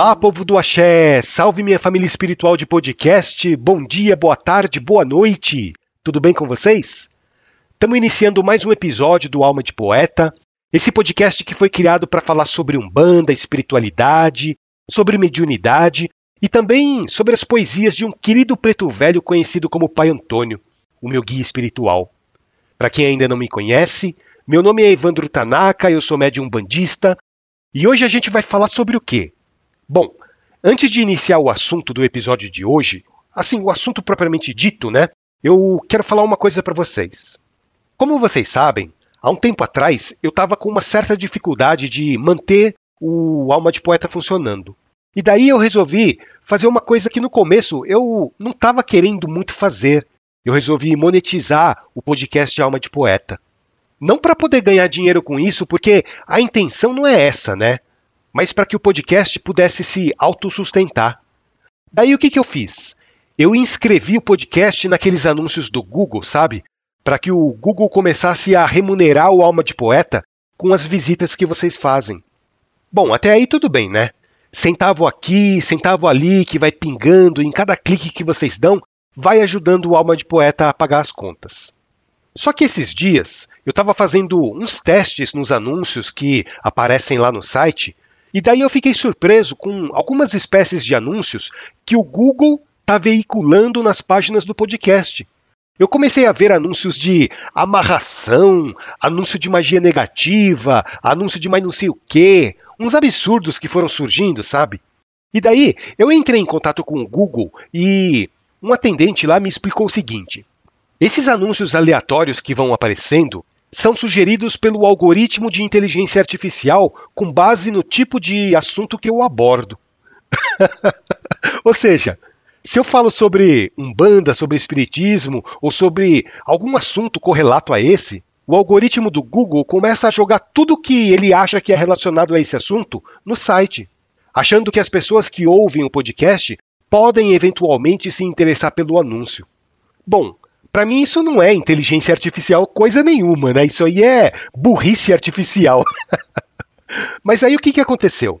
Olá, povo do Axé! Salve minha família espiritual de podcast! Bom dia, boa tarde, boa noite! Tudo bem com vocês? Estamos iniciando mais um episódio do Alma de Poeta, esse podcast que foi criado para falar sobre umbanda, espiritualidade, sobre mediunidade e também sobre as poesias de um querido preto velho conhecido como Pai Antônio, o meu guia espiritual. Para quem ainda não me conhece, meu nome é Evandro Tanaka, eu sou médium bandista, e hoje a gente vai falar sobre o quê? Bom, antes de iniciar o assunto do episódio de hoje, assim, o assunto propriamente dito, né? Eu quero falar uma coisa para vocês. Como vocês sabem, há um tempo atrás eu estava com uma certa dificuldade de manter o Alma de Poeta funcionando. E daí eu resolvi fazer uma coisa que no começo eu não estava querendo muito fazer. Eu resolvi monetizar o podcast Alma de Poeta. Não para poder ganhar dinheiro com isso, porque a intenção não é essa, né? Mas para que o podcast pudesse se autossustentar. Daí o que, que eu fiz? Eu inscrevi o podcast naqueles anúncios do Google, sabe? Para que o Google começasse a remunerar o Alma de Poeta com as visitas que vocês fazem. Bom, até aí tudo bem, né? Centavo aqui, centavo ali, que vai pingando, em cada clique que vocês dão, vai ajudando o Alma de Poeta a pagar as contas. Só que esses dias eu estava fazendo uns testes nos anúncios que aparecem lá no site, e daí eu fiquei surpreso com algumas espécies de anúncios que o Google está veiculando nas páginas do podcast. Eu comecei a ver anúncios de amarração, anúncio de magia negativa, anúncio de mais não sei o quê, uns absurdos que foram surgindo, sabe? E daí eu entrei em contato com o Google e um atendente lá me explicou o seguinte: esses anúncios aleatórios que vão aparecendo são sugeridos pelo algoritmo de inteligência artificial com base no tipo de assunto que eu abordo. ou seja, se eu falo sobre umbanda, sobre espiritismo ou sobre algum assunto correlato a esse, o algoritmo do Google começa a jogar tudo que ele acha que é relacionado a esse assunto no site, achando que as pessoas que ouvem o podcast podem eventualmente se interessar pelo anúncio. Bom, para mim isso não é inteligência artificial coisa nenhuma, né? Isso aí é burrice artificial. Mas aí o que, que aconteceu?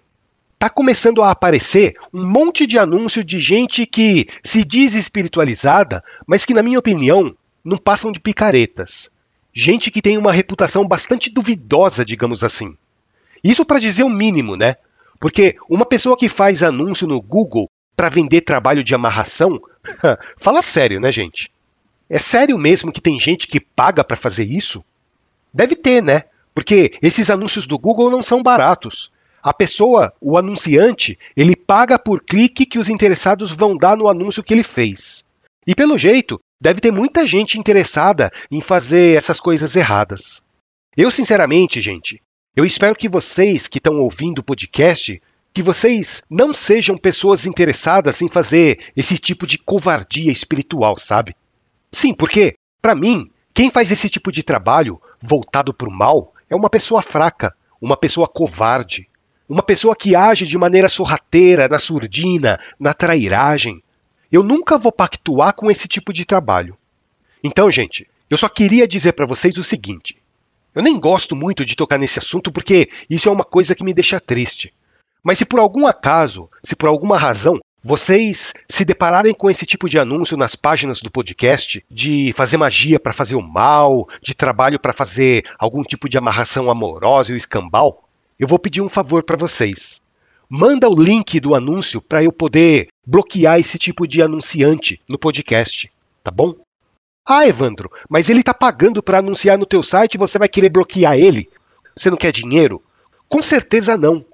Tá começando a aparecer um monte de anúncio de gente que se diz espiritualizada, mas que, na minha opinião, não passam de picaretas. Gente que tem uma reputação bastante duvidosa, digamos assim. Isso para dizer o mínimo, né? Porque uma pessoa que faz anúncio no Google para vender trabalho de amarração, fala sério, né, gente? É sério mesmo que tem gente que paga para fazer isso? Deve ter, né? Porque esses anúncios do Google não são baratos. A pessoa, o anunciante, ele paga por clique que os interessados vão dar no anúncio que ele fez. E pelo jeito, deve ter muita gente interessada em fazer essas coisas erradas. Eu, sinceramente, gente, eu espero que vocês que estão ouvindo o podcast, que vocês não sejam pessoas interessadas em fazer esse tipo de covardia espiritual, sabe? Sim, porque, para mim, quem faz esse tipo de trabalho voltado para o mal é uma pessoa fraca, uma pessoa covarde, uma pessoa que age de maneira sorrateira, na surdina, na trairagem. Eu nunca vou pactuar com esse tipo de trabalho. Então, gente, eu só queria dizer para vocês o seguinte: eu nem gosto muito de tocar nesse assunto porque isso é uma coisa que me deixa triste. Mas se por algum acaso, se por alguma razão, vocês se depararem com esse tipo de anúncio nas páginas do podcast, de fazer magia para fazer o mal, de trabalho para fazer algum tipo de amarração amorosa e escambau, eu vou pedir um favor para vocês. Manda o link do anúncio para eu poder bloquear esse tipo de anunciante no podcast, tá bom? Ah, Evandro, mas ele está pagando para anunciar no teu site e você vai querer bloquear ele? Você não quer dinheiro? Com certeza não.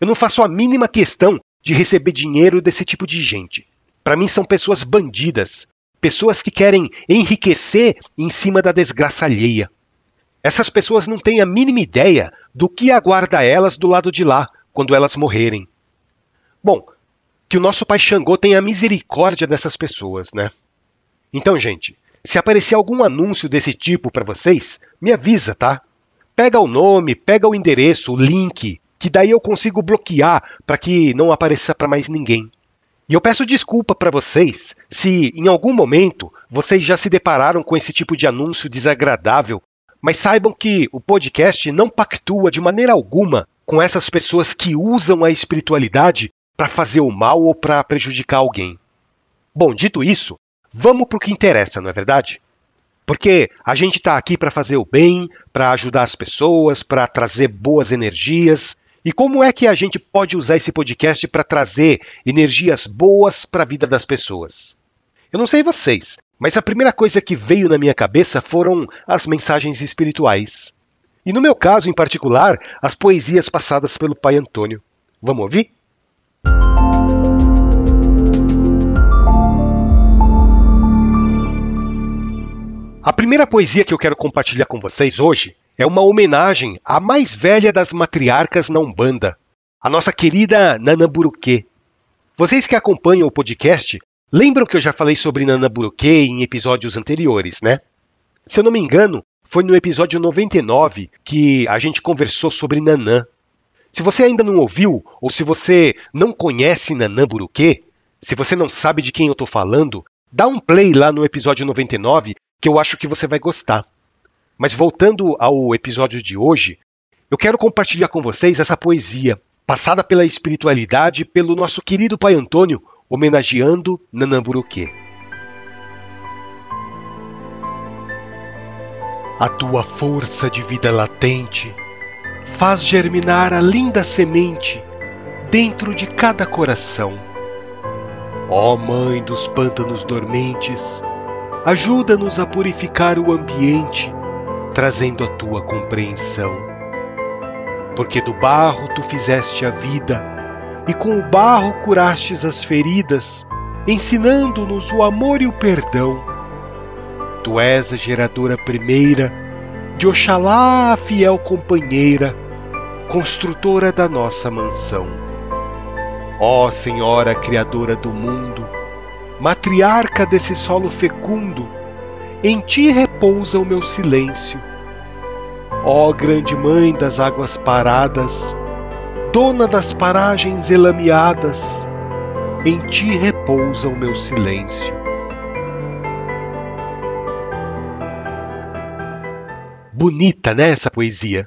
Eu não faço a mínima questão de receber dinheiro desse tipo de gente. Para mim, são pessoas bandidas, pessoas que querem enriquecer em cima da desgraça alheia. Essas pessoas não têm a mínima ideia do que aguarda elas do lado de lá quando elas morrerem. Bom, que o nosso pai Xangô tenha misericórdia dessas pessoas, né? Então, gente, se aparecer algum anúncio desse tipo para vocês, me avisa, tá? Pega o nome, pega o endereço, o link, que daí eu consigo bloquear para que não apareça para mais ninguém. E eu peço desculpa para vocês se em algum momento vocês já se depararam com esse tipo de anúncio desagradável, mas saibam que o podcast não pactua de maneira alguma com essas pessoas que usam a espiritualidade para fazer o mal ou para prejudicar alguém. Bom, dito isso, vamos para o que interessa, não é verdade? Porque a gente está aqui para fazer o bem, para ajudar as pessoas, para trazer boas energias. E como é que a gente pode usar esse podcast para trazer energias boas para a vida das pessoas? Eu não sei vocês, mas a primeira coisa que veio na minha cabeça foram as mensagens espirituais. E no meu caso em particular, as poesias passadas pelo Pai Antônio. Vamos ouvir? A primeira poesia que eu quero compartilhar com vocês hoje é uma homenagem à mais velha das matriarcas na Umbanda, a nossa querida Nanamburuquê. Vocês que acompanham o podcast lembram que eu já falei sobre Nanamburuquê em episódios anteriores, né? Se eu não me engano, foi no episódio 99 que a gente conversou sobre Nanã. Se você ainda não ouviu, ou se você não conhece Nanã Buruquê, se você não sabe de quem eu estou falando, dá um play lá no episódio 99 que eu acho que você vai gostar. Mas voltando ao episódio de hoje, eu quero compartilhar com vocês essa poesia, passada pela espiritualidade pelo nosso querido Pai Antônio, homenageando Nanamburuquê. A tua força de vida latente faz germinar a linda semente dentro de cada coração. Ó Mãe dos pântanos dormentes, ajuda-nos a purificar o ambiente, trazendo a tua compreensão. Porque do barro tu fizeste a vida, e com o barro curastes as feridas, ensinando-nos o amor e o perdão Tu és a geradora primeira, de Oxalá a fiel companheira, construtora da nossa mansão. Ó Senhora Criadora do mundo, matriarca desse solo fecundo, em ti repousa o meu silêncio. Ó Grande Mãe das águas paradas, dona das paragens elameadas, em ti repousa o meu silêncio. Bonita, né, essa poesia?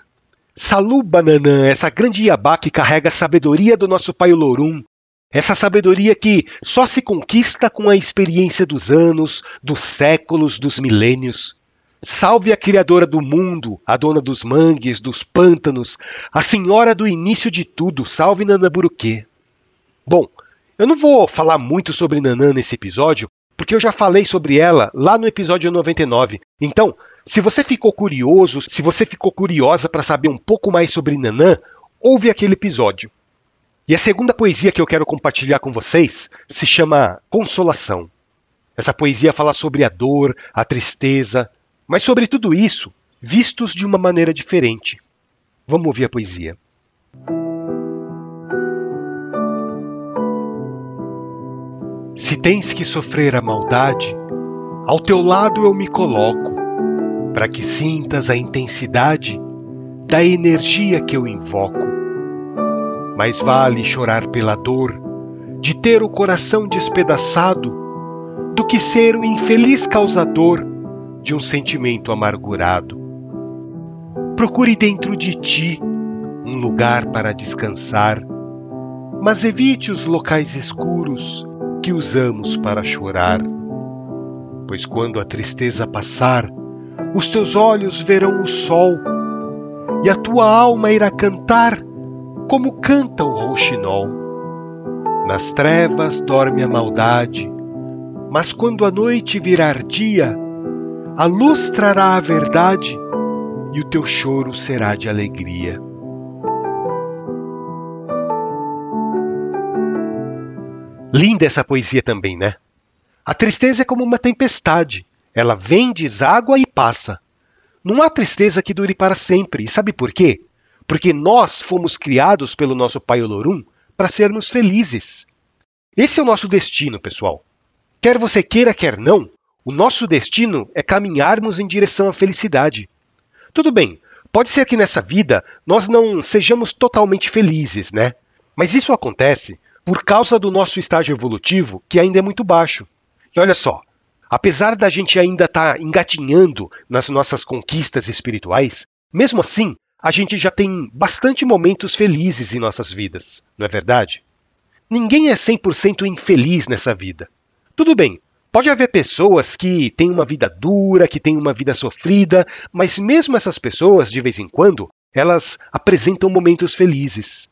Salu Bananã, essa grande Iabá que carrega a sabedoria do nosso pai Olorum, essa sabedoria que só se conquista com a experiência dos anos, dos séculos, dos milênios. Salve a criadora do mundo, a dona dos mangues, dos pântanos, a senhora do início de tudo, salve Nanaburuquê. Bom, eu não vou falar muito sobre Nanã nesse episódio, porque eu já falei sobre ela lá no episódio 99. Então, se você ficou curioso, se você ficou curiosa para saber um pouco mais sobre Nanã, ouve aquele episódio. E a segunda poesia que eu quero compartilhar com vocês se chama Consolação. Essa poesia fala sobre a dor, a tristeza, mas sobre tudo isso, vistos de uma maneira diferente. Vamos ouvir a poesia. Se tens que sofrer a maldade, ao teu lado eu me coloco para que sintas a intensidade da energia que eu invoco. Mais vale chorar pela dor de ter o coração despedaçado do que ser o infeliz causador de um sentimento amargurado. Procure dentro de ti um lugar para descansar, mas evite os locais escuros que usamos para chorar. Pois quando a tristeza passar, os teus olhos verão o sol, e a tua alma irá cantar como canta o rouxinol. Nas trevas dorme a maldade, mas quando a noite virar dia, a luz trará a verdade e o teu choro será de alegria. Linda essa poesia também, né? A tristeza é como uma tempestade ela vem, deságua e passa. Não há tristeza que dure para sempre. E sabe por quê? Porque nós fomos criados pelo nosso Pai Olorum para sermos felizes. Esse é o nosso destino, pessoal. Quer você queira, quer não, o nosso destino é caminharmos em direção à felicidade. Tudo bem, pode ser que nessa vida nós não sejamos totalmente felizes, né? Mas isso acontece por causa do nosso estágio evolutivo, que ainda é muito baixo. E olha só, Apesar da gente ainda estar tá engatinhando nas nossas conquistas espirituais, mesmo assim, a gente já tem bastante momentos felizes em nossas vidas, não é verdade? Ninguém é 100% infeliz nessa vida. Tudo bem, pode haver pessoas que têm uma vida dura, que têm uma vida sofrida, mas mesmo essas pessoas, de vez em quando, elas apresentam momentos felizes.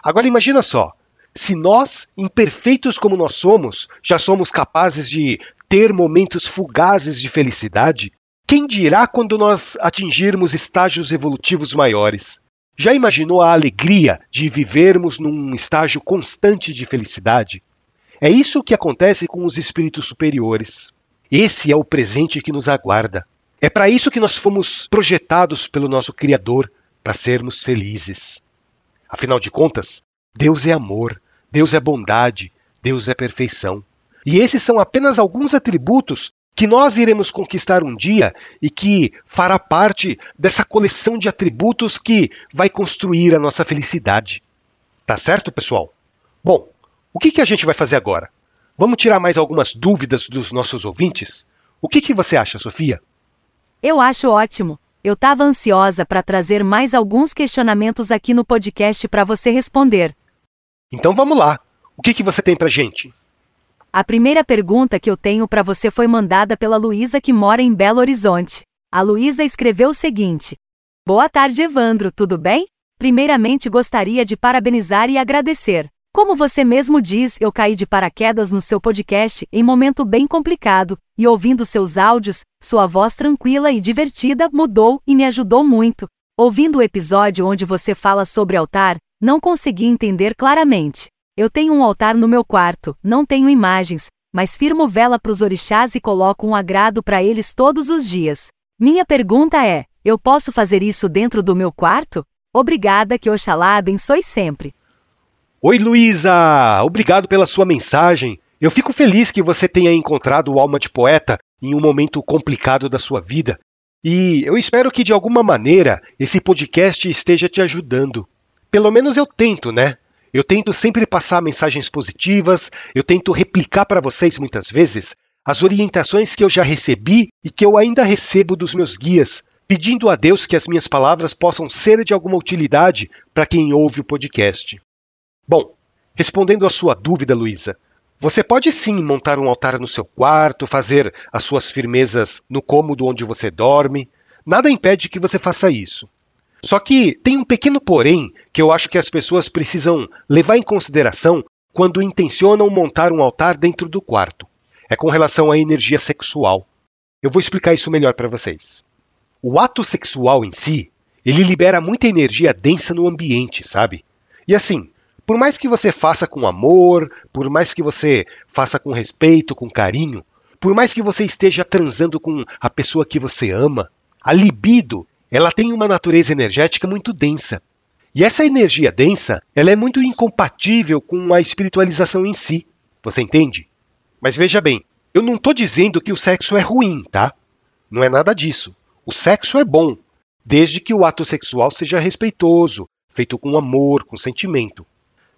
Agora imagina só, se nós, imperfeitos como nós somos, já somos capazes de ter momentos fugazes de felicidade, quem dirá quando nós atingirmos estágios evolutivos maiores? Já imaginou a alegria de vivermos num estágio constante de felicidade? É isso que acontece com os espíritos superiores. Esse é o presente que nos aguarda. É para isso que nós fomos projetados pelo nosso Criador, para sermos felizes. Afinal de contas, Deus é amor, Deus é bondade, Deus é perfeição. E esses são apenas alguns atributos que nós iremos conquistar um dia e que fará parte dessa coleção de atributos que vai construir a nossa felicidade. Tá certo, pessoal? Bom, o que, que a gente vai fazer agora? Vamos tirar mais algumas dúvidas dos nossos ouvintes? O que, que você acha, Sofia? Eu acho ótimo. Eu estava ansiosa para trazer mais alguns questionamentos aqui no podcast para você responder. Então vamos lá. O que, que você tem para gente? A primeira pergunta que eu tenho para você foi mandada pela Luísa que mora em Belo Horizonte. A Luísa escreveu o seguinte: Boa tarde, Evandro, tudo bem? Primeiramente gostaria de parabenizar e agradecer. Como você mesmo diz, eu caí de paraquedas no seu podcast em momento bem complicado, e ouvindo seus áudios, sua voz tranquila e divertida mudou e me ajudou muito. Ouvindo o episódio onde você fala sobre altar, não consegui entender claramente. Eu tenho um altar no meu quarto, não tenho imagens, mas firmo vela para os orixás e coloco um agrado para eles todos os dias. Minha pergunta é: eu posso fazer isso dentro do meu quarto? Obrigada, que Oxalá abençoe sempre. Oi, Luísa! Obrigado pela sua mensagem. Eu fico feliz que você tenha encontrado o Alma de Poeta em um momento complicado da sua vida. E eu espero que de alguma maneira esse podcast esteja te ajudando. Pelo menos eu tento, né? Eu tento sempre passar mensagens positivas, eu tento replicar para vocês muitas vezes as orientações que eu já recebi e que eu ainda recebo dos meus guias, pedindo a Deus que as minhas palavras possam ser de alguma utilidade para quem ouve o podcast. Bom, respondendo à sua dúvida, Luísa, você pode sim montar um altar no seu quarto, fazer as suas firmezas no cômodo onde você dorme. Nada impede que você faça isso. Só que tem um pequeno porém que eu acho que as pessoas precisam levar em consideração quando intencionam montar um altar dentro do quarto. É com relação à energia sexual. Eu vou explicar isso melhor para vocês. O ato sexual em si, ele libera muita energia densa no ambiente, sabe? E assim, por mais que você faça com amor, por mais que você faça com respeito, com carinho, por mais que você esteja transando com a pessoa que você ama, a libido, ela tem uma natureza energética muito densa. E essa energia densa, ela é muito incompatível com a espiritualização em si. Você entende? Mas veja bem, eu não estou dizendo que o sexo é ruim, tá? Não é nada disso. O sexo é bom, desde que o ato sexual seja respeitoso, feito com amor, com sentimento.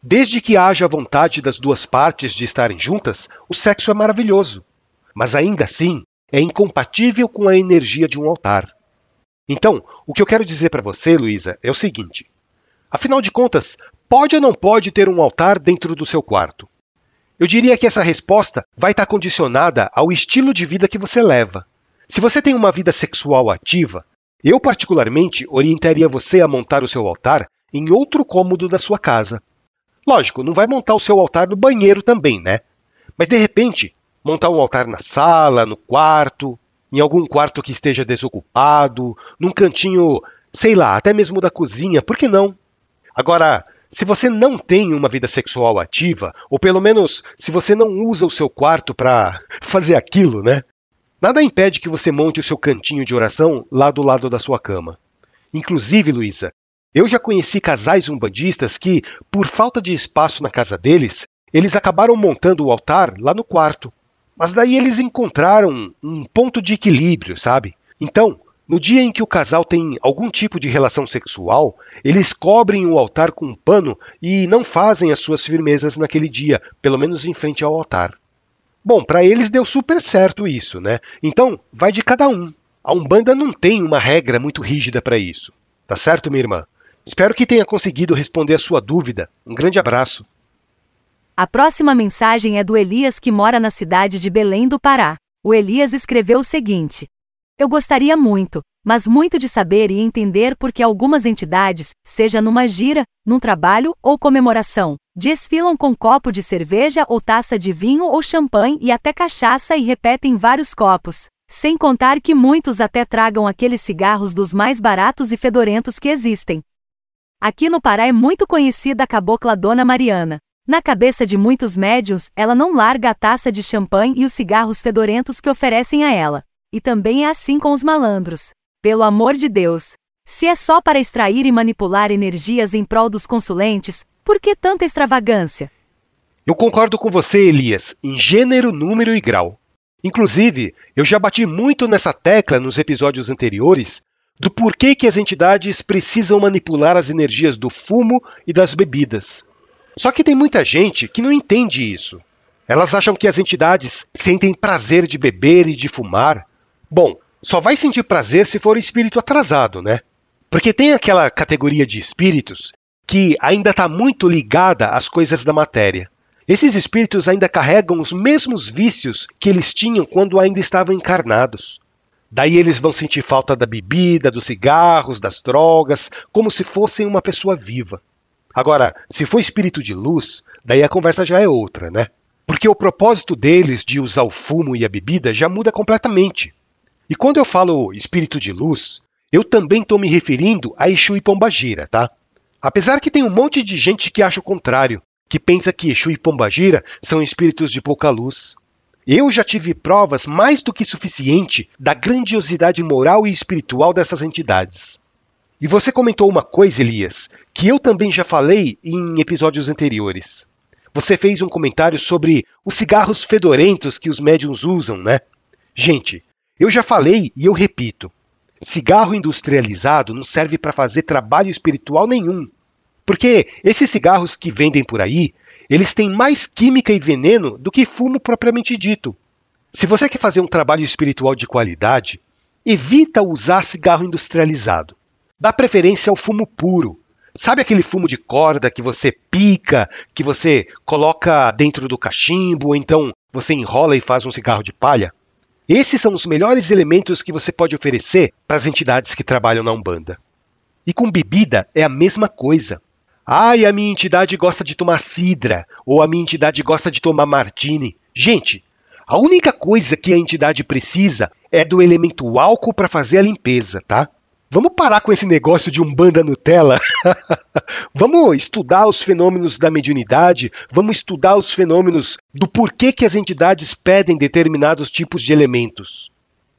Desde que haja vontade das duas partes de estarem juntas, o sexo é maravilhoso. Mas ainda assim, é incompatível com a energia de um altar. Então, o que eu quero dizer para você, Luísa, é o seguinte: afinal de contas, pode ou não pode ter um altar dentro do seu quarto? Eu diria que essa resposta vai estar condicionada ao estilo de vida que você leva. Se você tem uma vida sexual ativa, eu particularmente orientaria você a montar o seu altar em outro cômodo da sua casa. Lógico, não vai montar o seu altar no banheiro também, né? Mas de repente, montar um altar na sala, no quarto, em algum quarto que esteja desocupado, num cantinho, sei lá, até mesmo da cozinha, por que não? Agora, se você não tem uma vida sexual ativa, ou pelo menos se você não usa o seu quarto para fazer aquilo, né? Nada impede que você monte o seu cantinho de oração lá do lado da sua cama. Inclusive, Luísa, eu já conheci casais umbandistas que, por falta de espaço na casa deles, eles acabaram montando o altar lá no quarto. Mas daí eles encontraram um ponto de equilíbrio, sabe? Então, no dia em que o casal tem algum tipo de relação sexual, eles cobrem o altar com um pano e não fazem as suas firmezas naquele dia, pelo menos em frente ao altar. Bom, para eles deu super certo isso, né? Então, vai de cada um. A Umbanda não tem uma regra muito rígida para isso. Tá certo, minha irmã? Espero que tenha conseguido responder a sua dúvida. Um grande abraço. A próxima mensagem é do Elias que mora na cidade de Belém do Pará. O Elias escreveu o seguinte: Eu gostaria muito, mas muito de saber e entender por que algumas entidades, seja numa gira, num trabalho ou comemoração, desfilam com copo de cerveja ou taça de vinho ou champanhe e até cachaça e repetem vários copos. Sem contar que muitos até tragam aqueles cigarros dos mais baratos e fedorentos que existem. Aqui no Pará é muito conhecida a cabocla Dona Mariana. Na cabeça de muitos médiuns, ela não larga a taça de champanhe e os cigarros fedorentos que oferecem a ela. E também é assim com os malandros. Pelo amor de Deus! Se é só para extrair e manipular energias em prol dos consulentes, por que tanta extravagância? Eu concordo com você, Elias, em gênero, número e grau. Inclusive, eu já bati muito nessa tecla nos episódios anteriores do porquê que as entidades precisam manipular as energias do fumo e das bebidas. Só que tem muita gente que não entende isso. Elas acham que as entidades sentem prazer de beber e de fumar. Bom, só vai sentir prazer se for espírito atrasado, né? Porque tem aquela categoria de espíritos que ainda está muito ligada às coisas da matéria. Esses espíritos ainda carregam os mesmos vícios que eles tinham quando ainda estavam encarnados. Daí eles vão sentir falta da bebida, dos cigarros, das drogas, como se fossem uma pessoa viva. Agora, se for espírito de luz, daí a conversa já é outra, né? Porque o propósito deles de usar o fumo e a bebida já muda completamente. E quando eu falo espírito de luz, eu também estou me referindo a Exu e Pombagira, tá? Apesar que tem um monte de gente que acha o contrário, que pensa que Exu e Pombagira são espíritos de pouca luz. Eu já tive provas mais do que suficiente da grandiosidade moral e espiritual dessas entidades. E você comentou uma coisa, Elias, que eu também já falei em episódios anteriores. Você fez um comentário sobre os cigarros fedorentos que os médiums usam, né? Gente, eu já falei e eu repito: cigarro industrializado não serve para fazer trabalho espiritual nenhum. Porque esses cigarros que vendem por aí, eles têm mais química e veneno do que fumo propriamente dito. Se você quer fazer um trabalho espiritual de qualidade, evita usar cigarro industrializado. Dá preferência ao fumo puro. Sabe aquele fumo de corda que você pica, que você coloca dentro do cachimbo, ou então você enrola e faz um cigarro de palha? Esses são os melhores elementos que você pode oferecer para as entidades que trabalham na Umbanda. E com bebida é a mesma coisa. Ai, a minha entidade gosta de tomar sidra, ou a minha entidade gosta de tomar martini. Gente, a única coisa que a entidade precisa é do elemento álcool para fazer a limpeza, tá? Vamos parar com esse negócio de umbanda Nutella? vamos estudar os fenômenos da mediunidade, vamos estudar os fenômenos do porquê que as entidades pedem determinados tipos de elementos.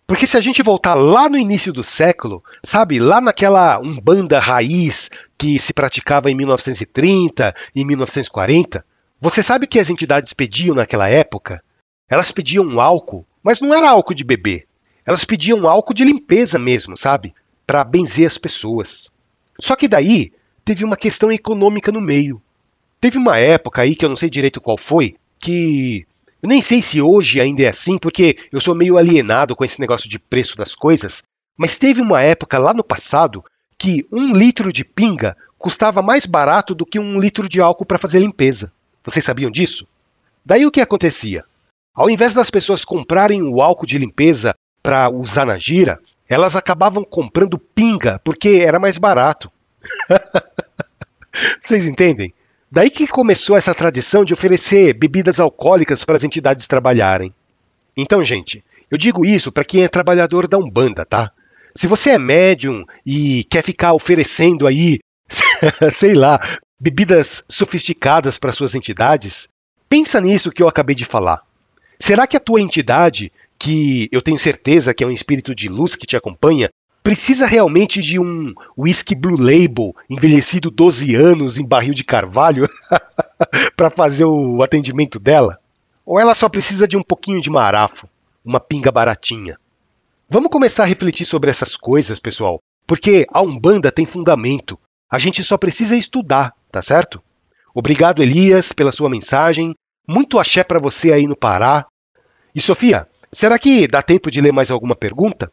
Porque se a gente voltar lá no início do século, sabe, lá naquela umbanda raiz que se praticava em 1930 e 1940, você sabe que as entidades pediam naquela época? Elas pediam álcool, mas não era álcool de beber. Elas pediam álcool de limpeza mesmo, sabe? Para benzer as pessoas. Só que daí teve uma questão econômica no meio. Teve uma época aí que eu não sei direito qual foi, que eu nem sei se hoje ainda é assim, porque eu sou meio alienado com esse negócio de preço das coisas, mas teve uma época lá no passado que um litro de pinga custava mais barato do que um litro de álcool para fazer limpeza. Vocês sabiam disso? Daí o que acontecia? Ao invés das pessoas comprarem o álcool de limpeza para usar na gira, elas acabavam comprando pinga porque era mais barato. Vocês entendem? Daí que começou essa tradição de oferecer bebidas alcoólicas para as entidades trabalharem. Então, gente, eu digo isso para quem é trabalhador da Umbanda, tá? Se você é médium e quer ficar oferecendo aí, sei lá, bebidas sofisticadas para suas entidades, pensa nisso que eu acabei de falar. Será que a tua entidade que eu tenho certeza que é um espírito de luz que te acompanha, precisa realmente de um whisky Blue Label envelhecido 12 anos em barril de carvalho para fazer o atendimento dela? Ou ela só precisa de um pouquinho de marafo, uma pinga baratinha? Vamos começar a refletir sobre essas coisas, pessoal, porque a Umbanda tem fundamento. A gente só precisa estudar, tá certo? Obrigado, Elias, pela sua mensagem. Muito axé para você aí no Pará. E Sofia, Será que dá tempo de ler mais alguma pergunta?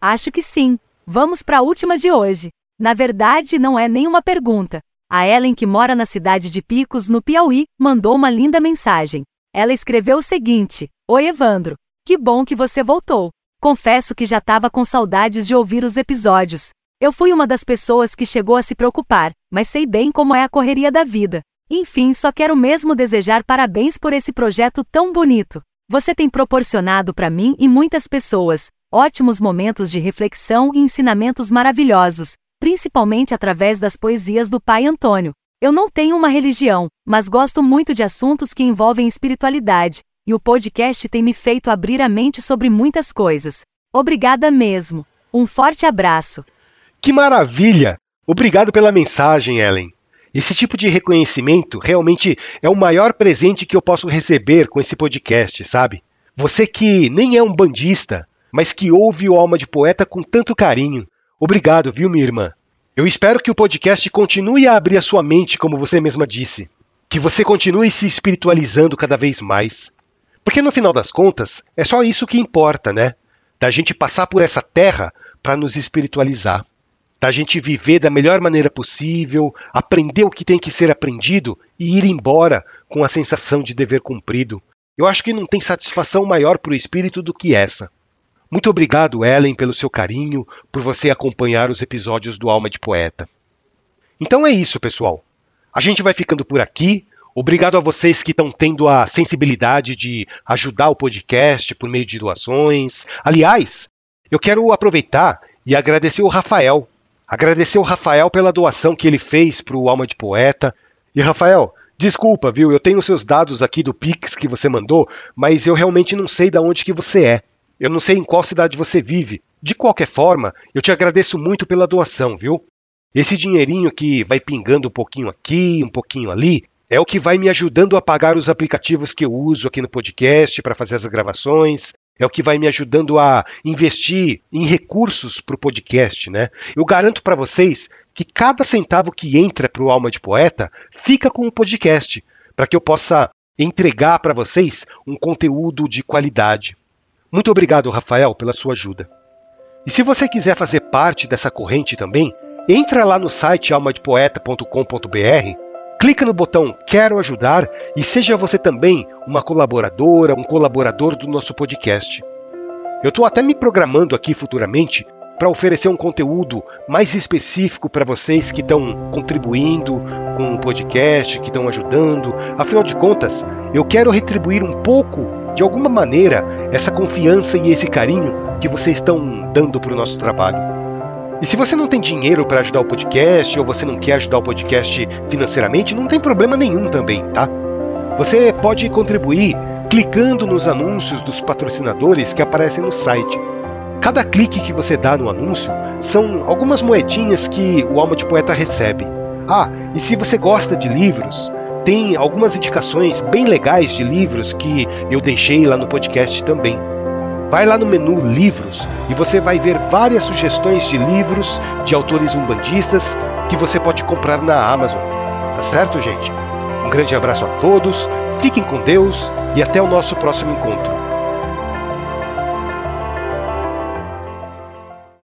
Acho que sim. Vamos para a última de hoje. Na verdade, não é nenhuma pergunta. A Ellen, que mora na cidade de Picos, no Piauí, mandou uma linda mensagem. Ela escreveu o seguinte: Oi, Evandro. Que bom que você voltou. Confesso que já estava com saudades de ouvir os episódios. Eu fui uma das pessoas que chegou a se preocupar, mas sei bem como é a correria da vida. Enfim, só quero mesmo desejar parabéns por esse projeto tão bonito. Você tem proporcionado para mim e muitas pessoas ótimos momentos de reflexão e ensinamentos maravilhosos, principalmente através das poesias do pai Antônio. Eu não tenho uma religião, mas gosto muito de assuntos que envolvem espiritualidade, e o podcast tem me feito abrir a mente sobre muitas coisas. Obrigada mesmo. Um forte abraço. Que maravilha! Obrigado pela mensagem, Ellen. Esse tipo de reconhecimento realmente é o maior presente que eu posso receber com esse podcast, sabe? Você que nem é um bandista, mas que ouve o Alma de Poeta com tanto carinho. Obrigado, viu, minha irmã? Eu espero que o podcast continue a abrir a sua mente, como você mesma disse. Que você continue se espiritualizando cada vez mais. Porque no final das contas, é só isso que importa, né? Da gente passar por essa terra para nos espiritualizar da gente viver da melhor maneira possível, aprender o que tem que ser aprendido e ir embora com a sensação de dever cumprido. Eu acho que não tem satisfação maior para o espírito do que essa. Muito obrigado, Ellen, pelo seu carinho, por você acompanhar os episódios do Alma de Poeta. Então é isso, pessoal. A gente vai ficando por aqui. Obrigado a vocês que estão tendo a sensibilidade de ajudar o podcast por meio de doações. Aliás, eu quero aproveitar e agradecer o Rafael, Agradecer o Rafael pela doação que ele fez para o Alma de Poeta. E Rafael, desculpa, viu? Eu tenho seus dados aqui do Pix que você mandou, mas eu realmente não sei de onde que você é. Eu não sei em qual cidade você vive. De qualquer forma, eu te agradeço muito pela doação, viu? Esse dinheirinho que vai pingando um pouquinho aqui, um pouquinho ali, é o que vai me ajudando a pagar os aplicativos que eu uso aqui no podcast para fazer as gravações, é o que vai me ajudando a investir em recursos para o podcast, né? Eu garanto para vocês que cada centavo que entra para o Alma de Poeta fica com o podcast, para que eu possa entregar para vocês um conteúdo de qualidade. Muito obrigado, Rafael, pela sua ajuda. E se você quiser fazer parte dessa corrente também, entra lá no site almadepoeta.com.br Clica no botão Quero ajudar e seja você também uma colaboradora, um colaborador do nosso podcast. Eu estou até me programando aqui futuramente para oferecer um conteúdo mais específico para vocês que estão contribuindo com o podcast, que estão ajudando. Afinal de contas, eu quero retribuir um pouco, de alguma maneira, essa confiança e esse carinho que vocês estão dando para o nosso trabalho. E se você não tem dinheiro para ajudar o podcast ou você não quer ajudar o podcast financeiramente, não tem problema nenhum também, tá? Você pode contribuir clicando nos anúncios dos patrocinadores que aparecem no site. Cada clique que você dá no anúncio são algumas moedinhas que o Alma de Poeta recebe. Ah, e se você gosta de livros, tem algumas indicações bem legais de livros que eu deixei lá no podcast também. Vai lá no menu Livros e você vai ver várias sugestões de livros de autores umbandistas que você pode comprar na Amazon. Tá certo, gente? Um grande abraço a todos, fiquem com Deus e até o nosso próximo encontro.